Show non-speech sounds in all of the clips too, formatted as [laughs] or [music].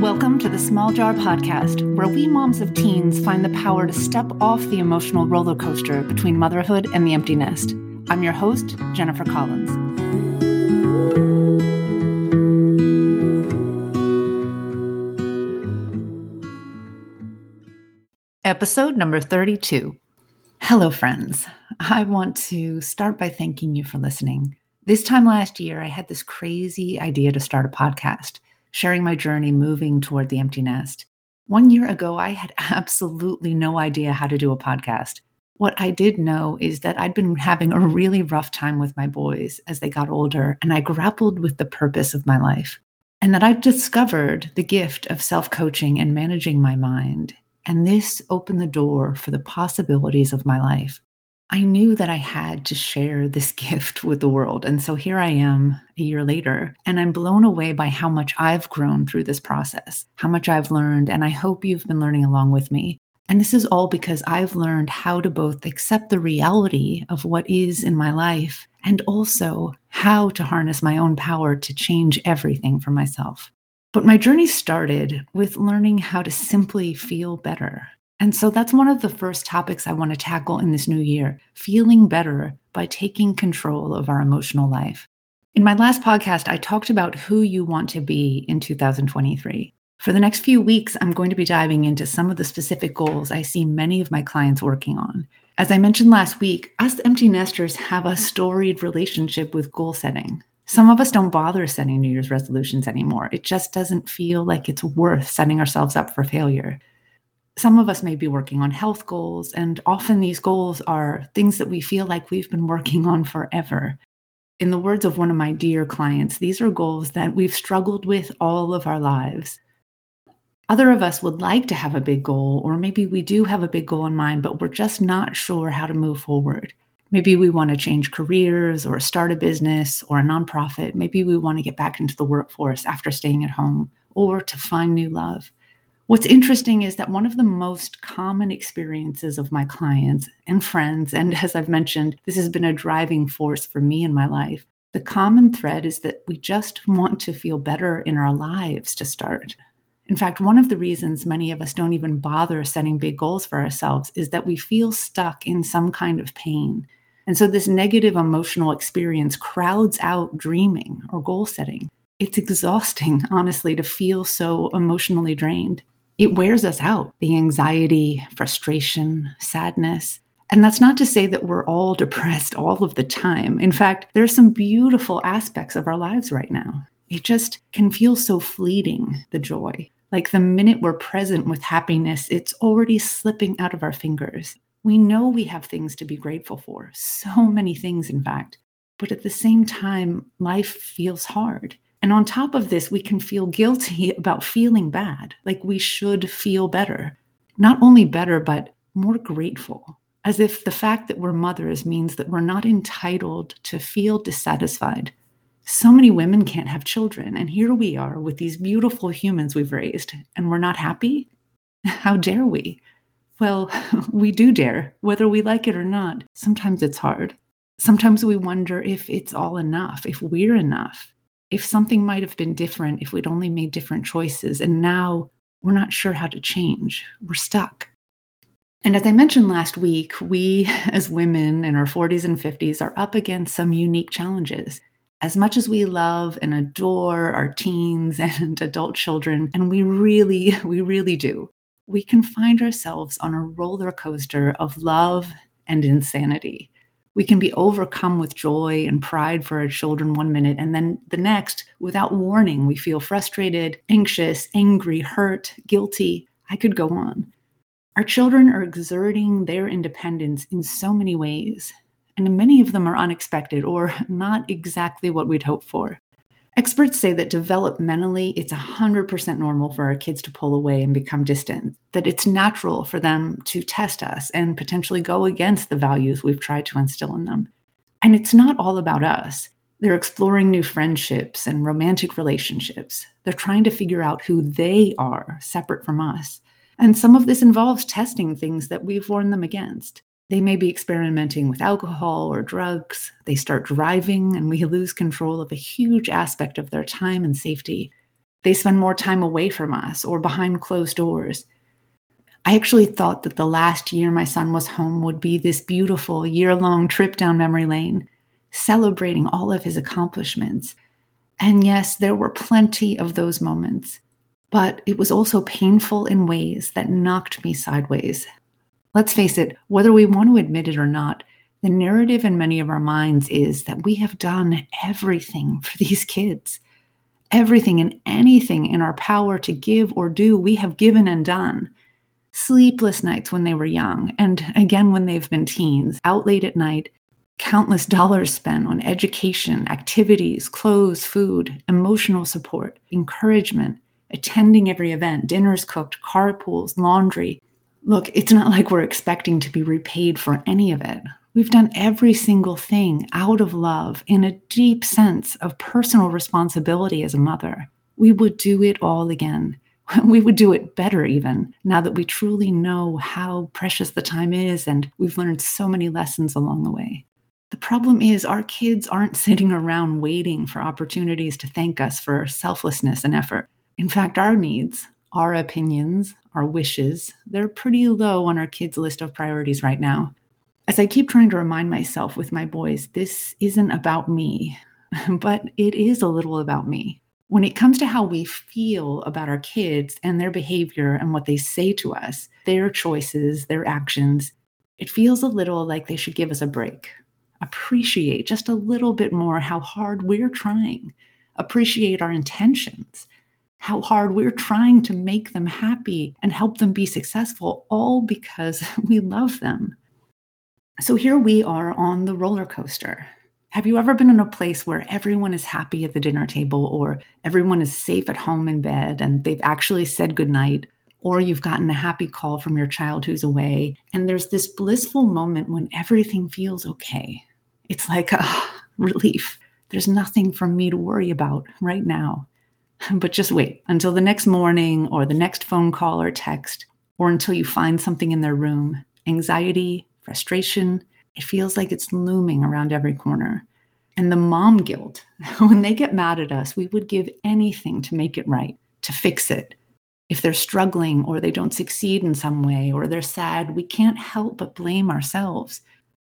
Welcome to the Small Jar Podcast, where we moms of teens find the power to step off the emotional roller coaster between motherhood and the empty nest. I'm your host, Jennifer Collins. Episode number 32. Hello, friends. I want to start by thanking you for listening. This time last year, I had this crazy idea to start a podcast, sharing my journey moving toward the empty nest. One year ago, I had [laughs] absolutely no idea how to do a podcast. What I did know is that I'd been having a really rough time with my boys as they got older, and I grappled with the purpose of my life. And that I'd discovered the gift of self coaching and managing my mind. And this opened the door for the possibilities of my life. I knew that I had to share this [laughs] gift with the world. And so here I am a year later, and I'm blown away by how much I've grown through this process, how much I've learned. And I hope you've been learning along with me. And this is all because I've learned how to both accept the reality of what is in my life and also how to harness my own power to change everything for myself. But my journey started with learning how to simply feel better, and so that's one of the first topics I want to tackle in this new year feeling better by taking control of our emotional life. In my last podcast, I talked about who you want to be in 2023. For the next few weeks, I'm going to be diving into some of the specific goals I see many of my clients working on. As I mentioned last week, us empty nesters have a storied relationship with goal setting. Some of us don't bother setting New Year's resolutions anymore. It just doesn't feel like it's worth setting ourselves up for failure some of us may be working on health goals, and often these goals are things that we feel like we've been working on forever. In the words of one of my dear clients, these are goals that we've struggled with all of our lives. Other of us would like to have a big goal, or maybe we do have a big goal in mind, but we're just not sure how to move forward. Maybe we want to change careers or start a business or a nonprofit. Maybe we want to get back into the workforce after staying at home or to find new love. What's interesting is that one of the most common experiences of my clients and friends, and as I've mentioned, this has been a driving force for me in my life. The common thread is that we just want to feel better in our lives to start. In fact, one of the reasons many of us don't even bother setting big goals for ourselves is that we feel stuck in some kind of pain. And so this negative emotional experience crowds out dreaming or goal setting. It's exhausting, [laughs] honestly, to feel so emotionally drained it wears us out the anxiety, frustration, sadness. And that's not to say that we're all [laughs] depressed all of the time. In fact, there are some beautiful aspects of our lives right now. It just can feel so fleeting, the joy. Like the minute we're present with happiness, it's already slipping out of our fingers. We know we have things to be grateful for, so many things, in fact. But at the same time, life feels hard. And on top of this, we can feel guilty [laughs] about feeling bad, like we should feel better. Not only better, but more grateful, as if the fact that we're mothers means that we're not entitled to feel dissatisfied. So many women can't have children, and here we are with these beautiful humans we've raised, and we're not happy? [laughs] How dare we? Well, [laughs] we do dare, whether we like it or not. Sometimes it's hard. Sometimes we wonder if it's all enough, if we're enough if something might have been different if we'd only made different choices. And now we're not sure how to change. We're stuck. And as I mentioned last week, we [laughs] as women in our 40s and 50s are up against some unique challenges. As much as we love and adore our teens [laughs] and adult children, and we really, [laughs] we really do, we can find ourselves on a roller coaster of love and insanity we can be overcome with joy and pride for our children one minute, and then the next, without warning, we feel frustrated, anxious, angry, hurt, guilty. I could go on. Our children are exerting their independence in so many ways, and many of them are unexpected or [laughs] not exactly what we'd hoped for. Experts say that developmentally, it's 100% normal for our kids to pull away and become distant, that it's natural for them to test us and potentially go against the values we've tried to instill in them. And it's not all about us. They're exploring new friendships and romantic relationships. They're trying to figure out who they are separate from us. And some of this involves testing things that we've warned them against. They may be experimenting with alcohol or drugs. They start driving, and we lose control of a huge aspect of their time and safety. They spend more time away from us or behind closed doors. I actually thought that the last year my son was home would be this beautiful year long trip down memory lane, celebrating all of his accomplishments. And yes, there were plenty of those moments, but it was also painful in ways that knocked me sideways. Let's face it, whether we want to admit it or not, the narrative in many of our minds is that we have done everything [laughs] for these kids. Everything and anything in our power to give or do, we have given and done sleepless nights when they were young, and again when they've been teens, out late at night, countless [laughs] dollars spent on education, activities, clothes, food, emotional support, encouragement, attending every event, dinners cooked, carpools, laundry. Look, it's not like we're expecting to be repaid for any of it. We've done every single thing out of love in a deep sense of personal responsibility as a mother. We would do it all again. [laughs] we would do it better even now that we truly know how precious the time is and we've learned so many lessons along the way. The problem is, our kids aren't sitting around waiting for opportunities to thank us for selflessness and effort. In fact, our needs, our opinions, our wishes, they're pretty low on our kids' list of priorities right now. As I keep trying to remind myself with my boys, this isn't about me, [laughs] but it is a little about me when it comes to how we feel about our kids and their behavior and what they say to us, their choices, their actions, it feels a little like they should give us a break. Appreciate just a little bit more how hard we're trying. Appreciate our intentions, how hard we're trying to make them happy and help them be successful, all because [laughs] we love them. So here we are on the roller coaster. Have you ever been in a place where everyone is happy at the dinner table or everyone is safe at home in bed and they've actually said goodnight? Or you've gotten a happy call from your child who's away, and there's this blissful moment when everything feels okay. It's like a [laughs] ah, relief. There's nothing for me to worry about right now. [laughs] But just wait until the next morning or the next phone call or text, or until you find something in their room. Anxiety, frustration, it feels like it's looming around every corner. And the mom guilt, [laughs] when they get mad at us, we would give anything to make it right, to fix it. If they're struggling or they don't succeed in some way or they're sad, we can't help but blame ourselves.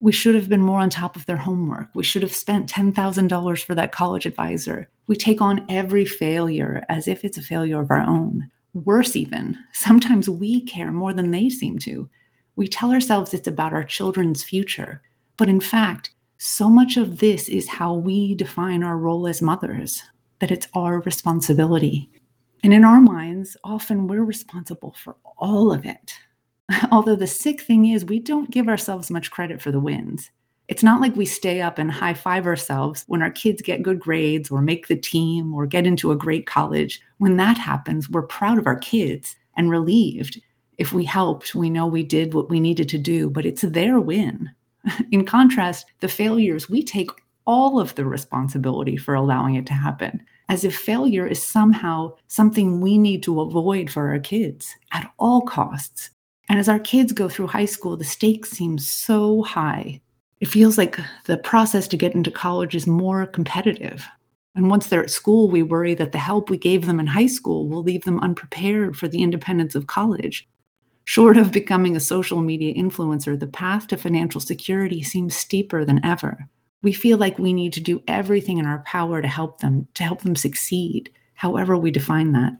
We should have been more on top of their homework. We should have spent $10,000 for that college advisor. We take on every failure as if it's a failure of our own. Worse, even, sometimes we care more than they seem to. We tell ourselves it's about our children's future, but in fact, so much of this is how we define our role as mothers, that it's our responsibility. And in our minds, often we're responsible for all of it. [laughs] Although the sick thing is, we don't give ourselves much credit for the wins. It's not like we stay up and high five ourselves when our kids get good grades or make the team or get into a great college. When that happens, we're proud of our kids and relieved if we helped, we know we did what we needed to do, but it's their win. [laughs] In contrast, the failures, we take all of the responsibility for allowing it to happen, as if failure is somehow something we need to avoid for our kids at all costs. And as our kids go through high school, the stakes seem so high. It feels like the process to get into college is more competitive. And once they're at school, we worry that the help we gave them in high school will leave them unprepared for the independence of college Short of becoming a social media influencer, the path to financial security seems steeper than ever. We feel like we need to do everything in our power to help them, to help them succeed, however we define that.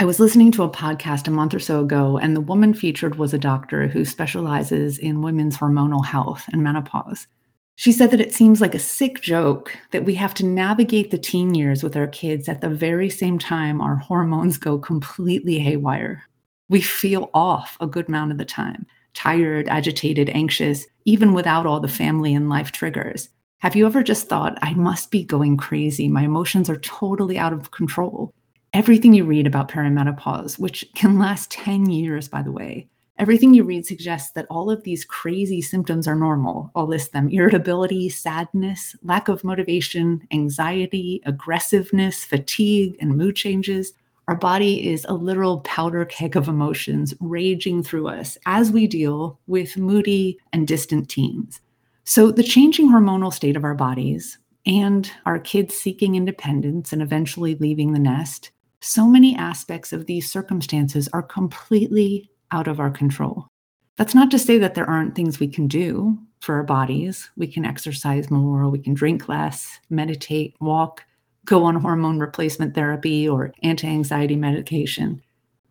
I was listening to a podcast a month or so ago, and the woman featured was a doctor who specializes in women's hormonal health and menopause. She said that it seems like a sick joke that we have to navigate the teen years with our kids at the very same time our hormones go completely haywire. We feel off a good amount of the time tired, agitated, anxious, even without all the family and life triggers. Have you ever just thought, I must be going crazy? My emotions are totally out of control. Everything you read about perimenopause, which can last 10 years, by the way, everything you read suggests that all of these crazy symptoms are normal. I'll list them irritability, sadness, lack of motivation, anxiety, aggressiveness, fatigue, and mood changes. Our body is a literal powder keg of emotions raging through us as we deal with moody and distant teens. So, the changing hormonal state of our bodies and our kids seeking independence and eventually leaving the nest So many aspects of these circumstances are completely out of our control. That's not to say that there aren't things we can do for our bodies. We can exercise more, we can drink less, meditate, walk, go on hormone replacement therapy or anti anxiety medication.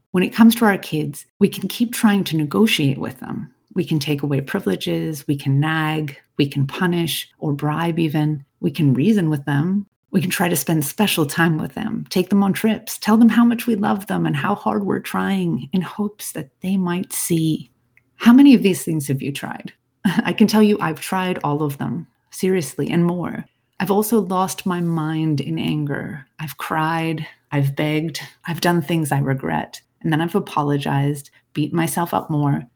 When it comes to our kids, we can keep trying to negotiate with them. We can take away privileges, we can nag, we can punish or bribe, even. We can reason with them. We can try to spend special time with them, take them on trips, tell them how much we love them and how hard we're trying in hopes that they might see. How many of these things have you tried? [laughs] I can tell you I've tried all of them, seriously, and more. I've also lost my mind in anger. I've cried, I've begged, I've done things I regret, and then I've apologized, beat myself up more,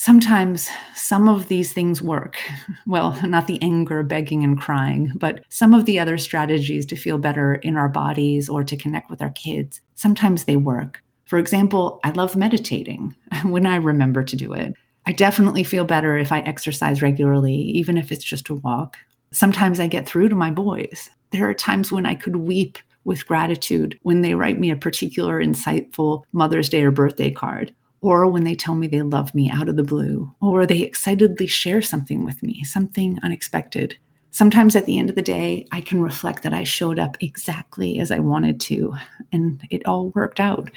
Sometimes some of these things work. Well, not the anger, begging, and crying, but some of the other strategies to feel better in our bodies or to connect with our kids. Sometimes they work. For example, I love meditating [laughs] when I remember to do it. I definitely feel better if I exercise regularly, even if it's just a walk. Sometimes I get through to my boys. There are times when I could weep with gratitude when they write me a particular insightful Mother's Day or birthday card or when they tell me they love me out of the blue, or they excitedly share something with me, something unexpected. Sometimes at the end of the day, I can reflect that I showed up exactly as I wanted to, and it all worked out.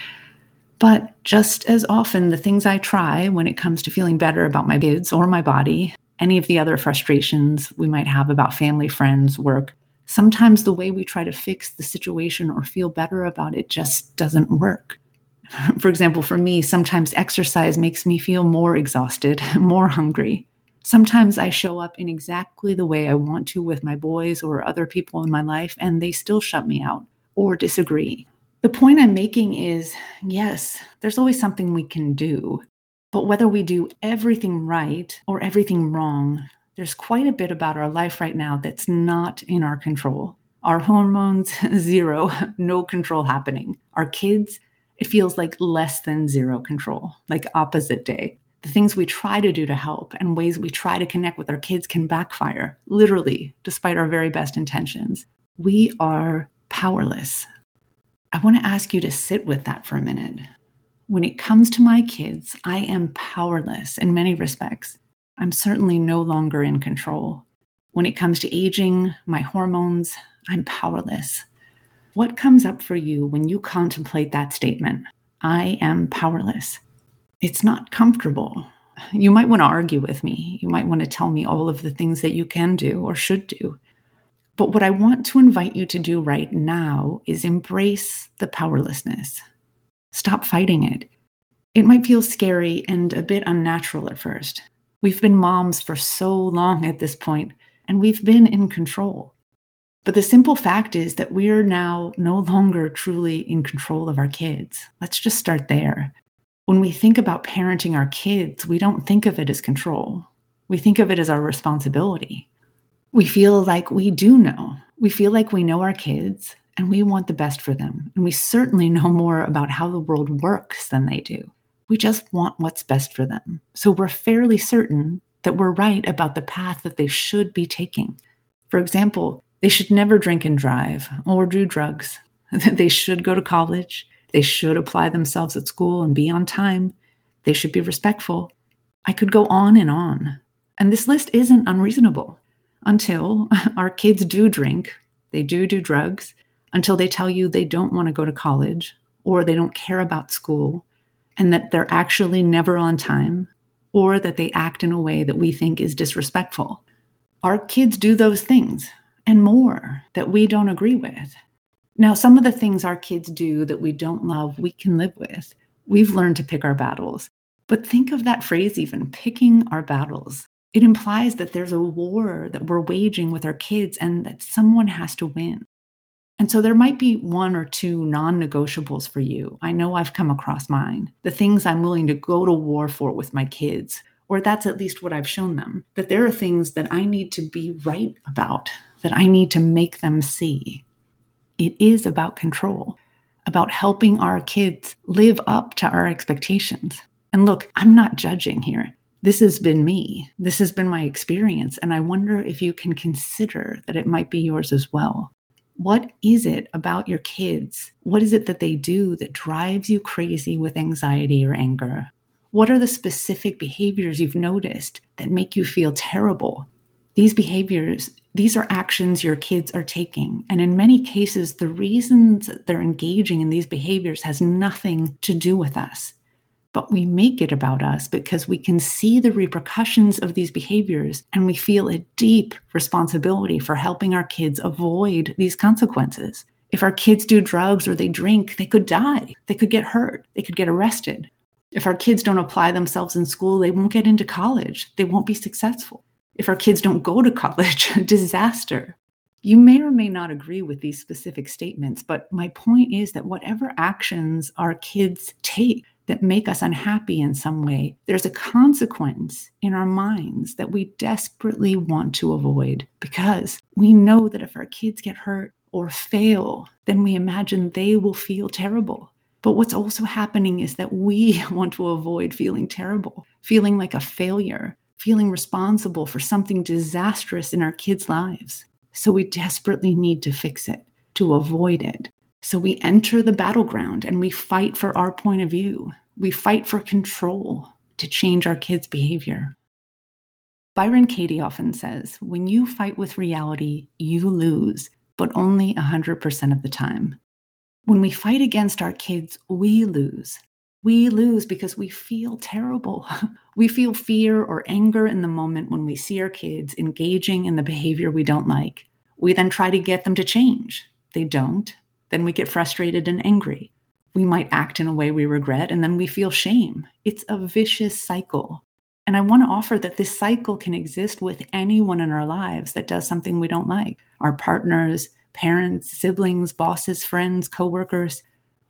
But just as often, the things I try when it comes to feeling better about my kids or my body, any of the other frustrations we might have about family, friends, work, sometimes the way we try to fix the situation or feel better about it just doesn't work. For example, for me, sometimes exercise makes me feel more exhausted, [laughs] more hungry. Sometimes I show up in exactly the way I want to with my boys or other people in my life, and they still shut me out or disagree. The point I'm making is yes, there's always something we can do, but whether we do everything right or everything wrong, there's quite a bit about our life right now that's not in our control. Our hormones, [laughs] zero, [laughs] no control happening. Our kids, it feels like less than zero control, like opposite day. The things we try to do to help and ways we try to connect with our kids can backfire, literally, despite our very best intentions. We are powerless. I want to ask you to sit with that for a minute. When it comes to my kids, I am powerless in many respects. I'm certainly no longer in control. When it comes to aging, my hormones, I'm powerless. What comes up for you when you contemplate that statement? I am powerless. It's not comfortable. You might want to argue with me. You might want to tell me all of the things that you can do or should do. But what I want to invite you to do right now is embrace the powerlessness. Stop fighting it. It might feel scary and a bit unnatural at first. We've been moms for so long at this point, and we've been in control. But the simple fact is that we are now no longer truly in control of our kids. Let's just start there. When we think about parenting our kids, we don't think of it as control. We think of it as our responsibility. We feel like we do know. We feel like we know our kids and we want the best for them. And we certainly know more about how the world works than they do. We just want what's best for them. So we're fairly certain that we're right about the path that they should be taking. For example, they should never drink and drive or do drugs. [laughs] they should go to college. They should apply themselves at school and be on time. They should be respectful. I could go on and on. And this list isn't unreasonable until [laughs] our kids do drink, they do do drugs, until they tell you they don't want to go to college or they don't care about school and that they're actually never on time or that they act in a way that we think is disrespectful. Our kids do those things and more that we don't agree with. Now, some of the things our kids do that we don't love, we can live with. We've learned to pick our battles. But think of that phrase even picking our battles. It implies that there's a war that we're waging with our kids and that someone has to win. And so there might be one or two non negotiables for you. I know I've come across mine. The things I'm willing to go to war for with my kids, or that's at least what I've shown them, that there are things that I need to be right about, that I need to make them see. It is about control, about helping our kids live up to our expectations. And look, I'm not judging here. This has been me. This has been my experience. And I wonder if you can consider that it might be yours as well. What is it about your kids? What is it that they do that drives you crazy with anxiety or anger? What are the specific behaviors you've noticed that make you feel terrible? These behaviors, these are actions your kids are taking. And in many cases, the reasons they're engaging in these behaviors has nothing to do with us but we make it about us because we can see the repercussions of these behaviors and we feel a deep responsibility for helping our kids avoid these consequences. If our kids do drugs or they drink, they could die, they could get hurt, they could get arrested. If our kids don't apply themselves in school, they won't get into college, they won't be successful. If our kids don't go to college, [laughs] disaster. You may or may not agree with these specific statements, but my point is that whatever actions our kids take, that make us unhappy in some way, there's a consequence in our minds that we desperately want to avoid because we know that if our kids get hurt or fail, then we imagine they will feel terrible. But what's also happening is that we [laughs] want to avoid feeling terrible, feeling like a failure, feeling responsible for something disastrous in our kids' lives. So we desperately need to fix it, to avoid it. So we enter the battleground and we fight for our point of view. We fight for control to change our kids' behavior. Byron Katie often says, when you fight with reality, you lose, but only 100% of the time. When we fight against our kids, we lose. We lose because we feel terrible. [laughs] we feel fear or anger in the moment when we see our kids engaging in the behavior we don't like. We then try to get them to change. They don't. Then we get frustrated and angry. We might act in a way we regret, and then we feel shame. It's a vicious cycle. And I want to offer that this cycle can exist with anyone in our lives that does something we don't like our partners, parents, siblings, bosses, friends, coworkers.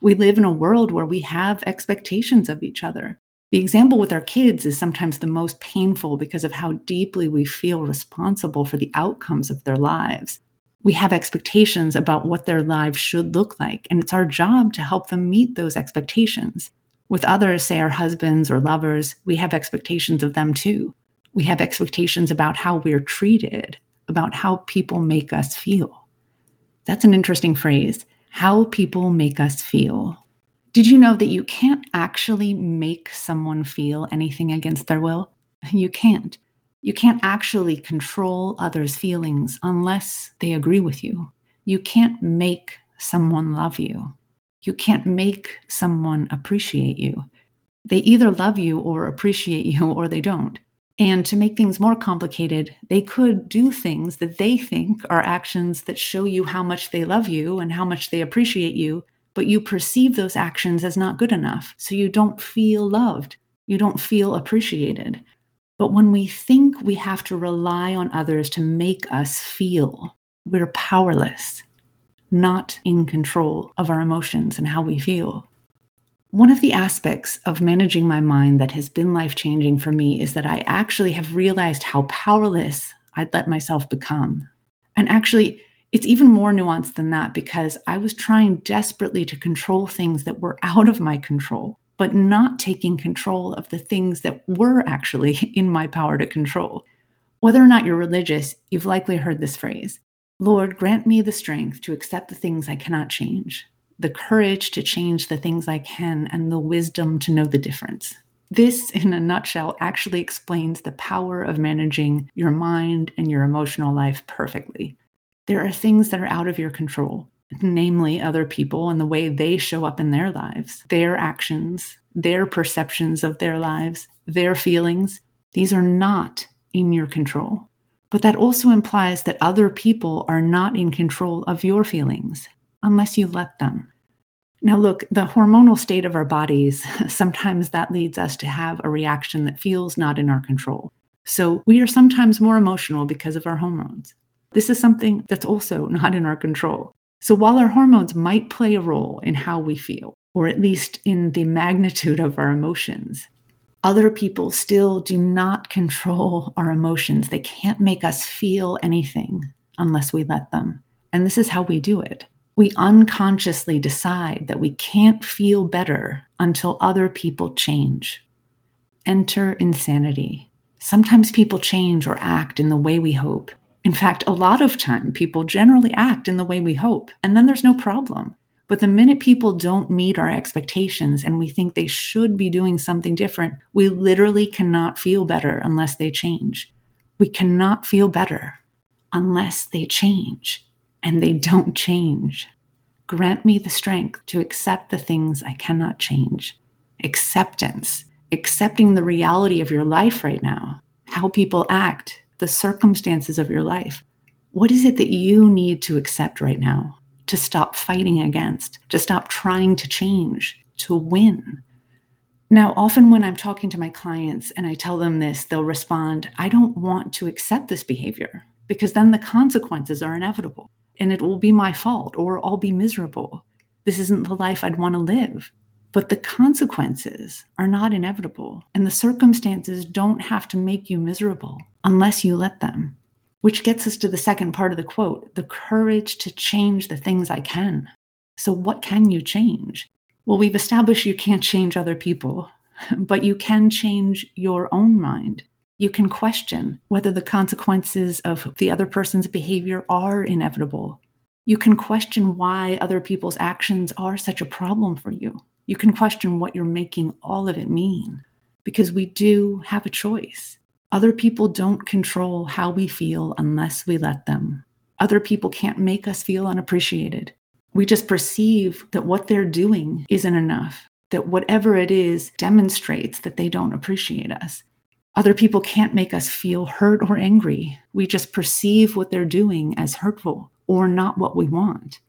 We live in a world where we have expectations of each other. The example with our kids is sometimes the most painful because of how deeply we feel responsible for the outcomes of their lives we have expectations about what their lives should look like, and it's our job to help them meet those expectations. With others, say our husbands or lovers, we have expectations of them too. We have expectations about how we're treated, about how people make us feel. That's an interesting phrase how people make us feel. Did you know that you can't actually make someone feel anything against their will? [laughs] You can't. You can't actually control others' feelings unless they agree with you. You can't make someone love you. You can't make someone appreciate you. They either love you or appreciate [laughs] you or they don't. And to make things more complicated, they could do things that they think are actions that show you how much they love you and how much they appreciate you, but you perceive those actions as not good enough. So you don't feel loved. You don't feel appreciated. But when we think we have to rely on others to make us feel, we're powerless, not in control of our emotions and how we feel. One of the aspects of managing my mind that has been life changing for me is that I actually have realized how powerless I'd let myself become. And actually, it's even more nuanced than that because I was trying desperately to control things that were out of my control but not taking control of the things that were actually [laughs] in my power to control. Whether or not you're religious, you've likely heard this phrase Lord, grant me the strength to accept the things I cannot change, the courage to change the things I can, and the wisdom to know the difference. This, in a nutshell, actually explains the power of managing your mind and your emotional life perfectly. There are things that are out of your control namely other people and the way they show up in their lives, their actions, their perceptions of their lives, their feelings. These are not in your control. But that also implies that other people are not in control of your feelings unless you let them. Now, look, the hormonal state of our bodies, [laughs] sometimes that leads us to have a reaction that feels not in our control. So we are sometimes more emotional because of our hormones. This is something that's also [laughs] not in our control. So while our hormones might play a role in how we feel, or at least in the magnitude of our emotions, other people still do not control our emotions. They can't make us feel anything unless we let them. And this is how we do it. We unconsciously decide that we can't feel better until other people change. Enter insanity. Sometimes people change or act in the way we hope, In fact, a lot of time people generally act in the way we hope, and then there's no problem. But the minute people don't meet our expectations and we think they should be doing something different, we literally cannot feel better unless they change. We cannot feel better unless they change, and they don't change. Grant me the strength to accept the things I cannot change. Acceptance, accepting the reality of your life right now, how people act, the circumstances of your life. What is it that you need to accept right now to stop fighting against, to stop trying to change, to win? Now, often when I'm talking to my clients and I tell them this, they'll respond, I don't want to accept this behavior because then the consequences are inevitable and it will be my fault or I'll be miserable. This isn't the life I'd want to live. But the consequences are not inevitable, and the circumstances don't have to make you miserable unless you let them. Which gets us to the second part of the quote the courage to change the things I can. So, what can you change? Well, we've established you can't change other people, [laughs] but you can change your own mind. You can question whether the consequences of the other person's behavior are inevitable. You can question why other people's actions are such a problem for you. You can question what you're making all of it mean because we do have a choice. Other people don't control how we feel unless we let them. Other people can't make us feel unappreciated. We just perceive that what they're doing isn't enough, that whatever it is demonstrates that they don't appreciate us. Other people can't make us feel hurt or angry. We just perceive what they're doing as hurtful or not what we want.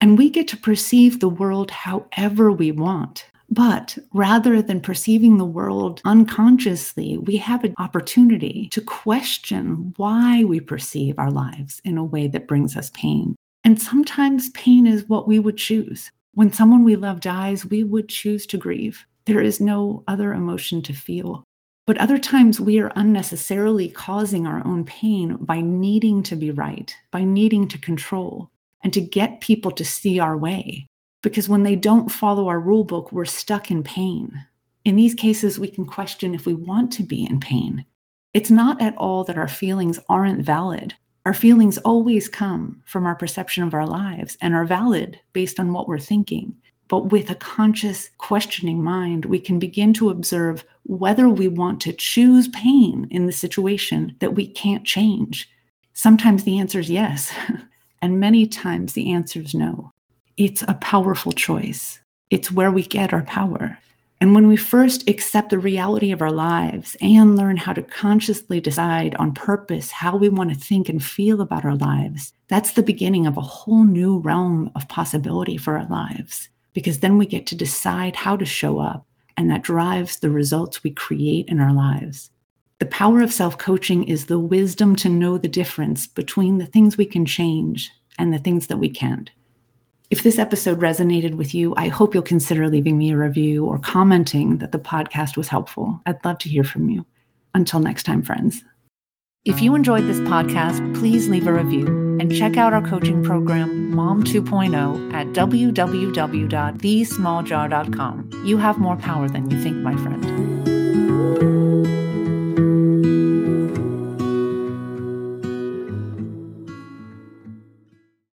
And we get to perceive the world however we want. But rather than perceiving the world unconsciously, we have an opportunity to question why we perceive our lives in a way that brings us pain. And sometimes pain is what we would choose. When someone we love dies, we would choose to grieve. There is no other emotion to feel. But other times we are unnecessarily causing our own pain by needing to be right, by needing to control and to get people to see our way. Because when they don't follow our rule book, we're stuck in pain. In these cases, we can question if we want to be in pain. It's not at all that our feelings aren't valid. Our feelings always come from our perception of our lives and are valid based on what we're thinking. But with a conscious, questioning mind, we can begin to observe whether we want to choose pain in the situation that we can't change. Sometimes the answer is yes. [laughs] And many times the answer is no. It's a powerful choice. It's where we get our power. And when we first accept the reality of our lives and learn how to consciously decide on purpose how we want to think and feel about our lives, that's the beginning of a whole new realm of possibility for our lives. Because then we get to decide how to show up, and that drives the results we create in our lives. The power of self coaching is the wisdom to know the difference between the things we can change and the things that we can't. If this episode resonated with you, I hope you'll consider leaving me a review or commenting that the podcast was helpful. I'd love to hear from you. Until next time, friends. If you enjoyed this podcast, please leave a review and check out our coaching program, Mom 2.0, at www.thesmalljar.com. You have more power than you think, my friend.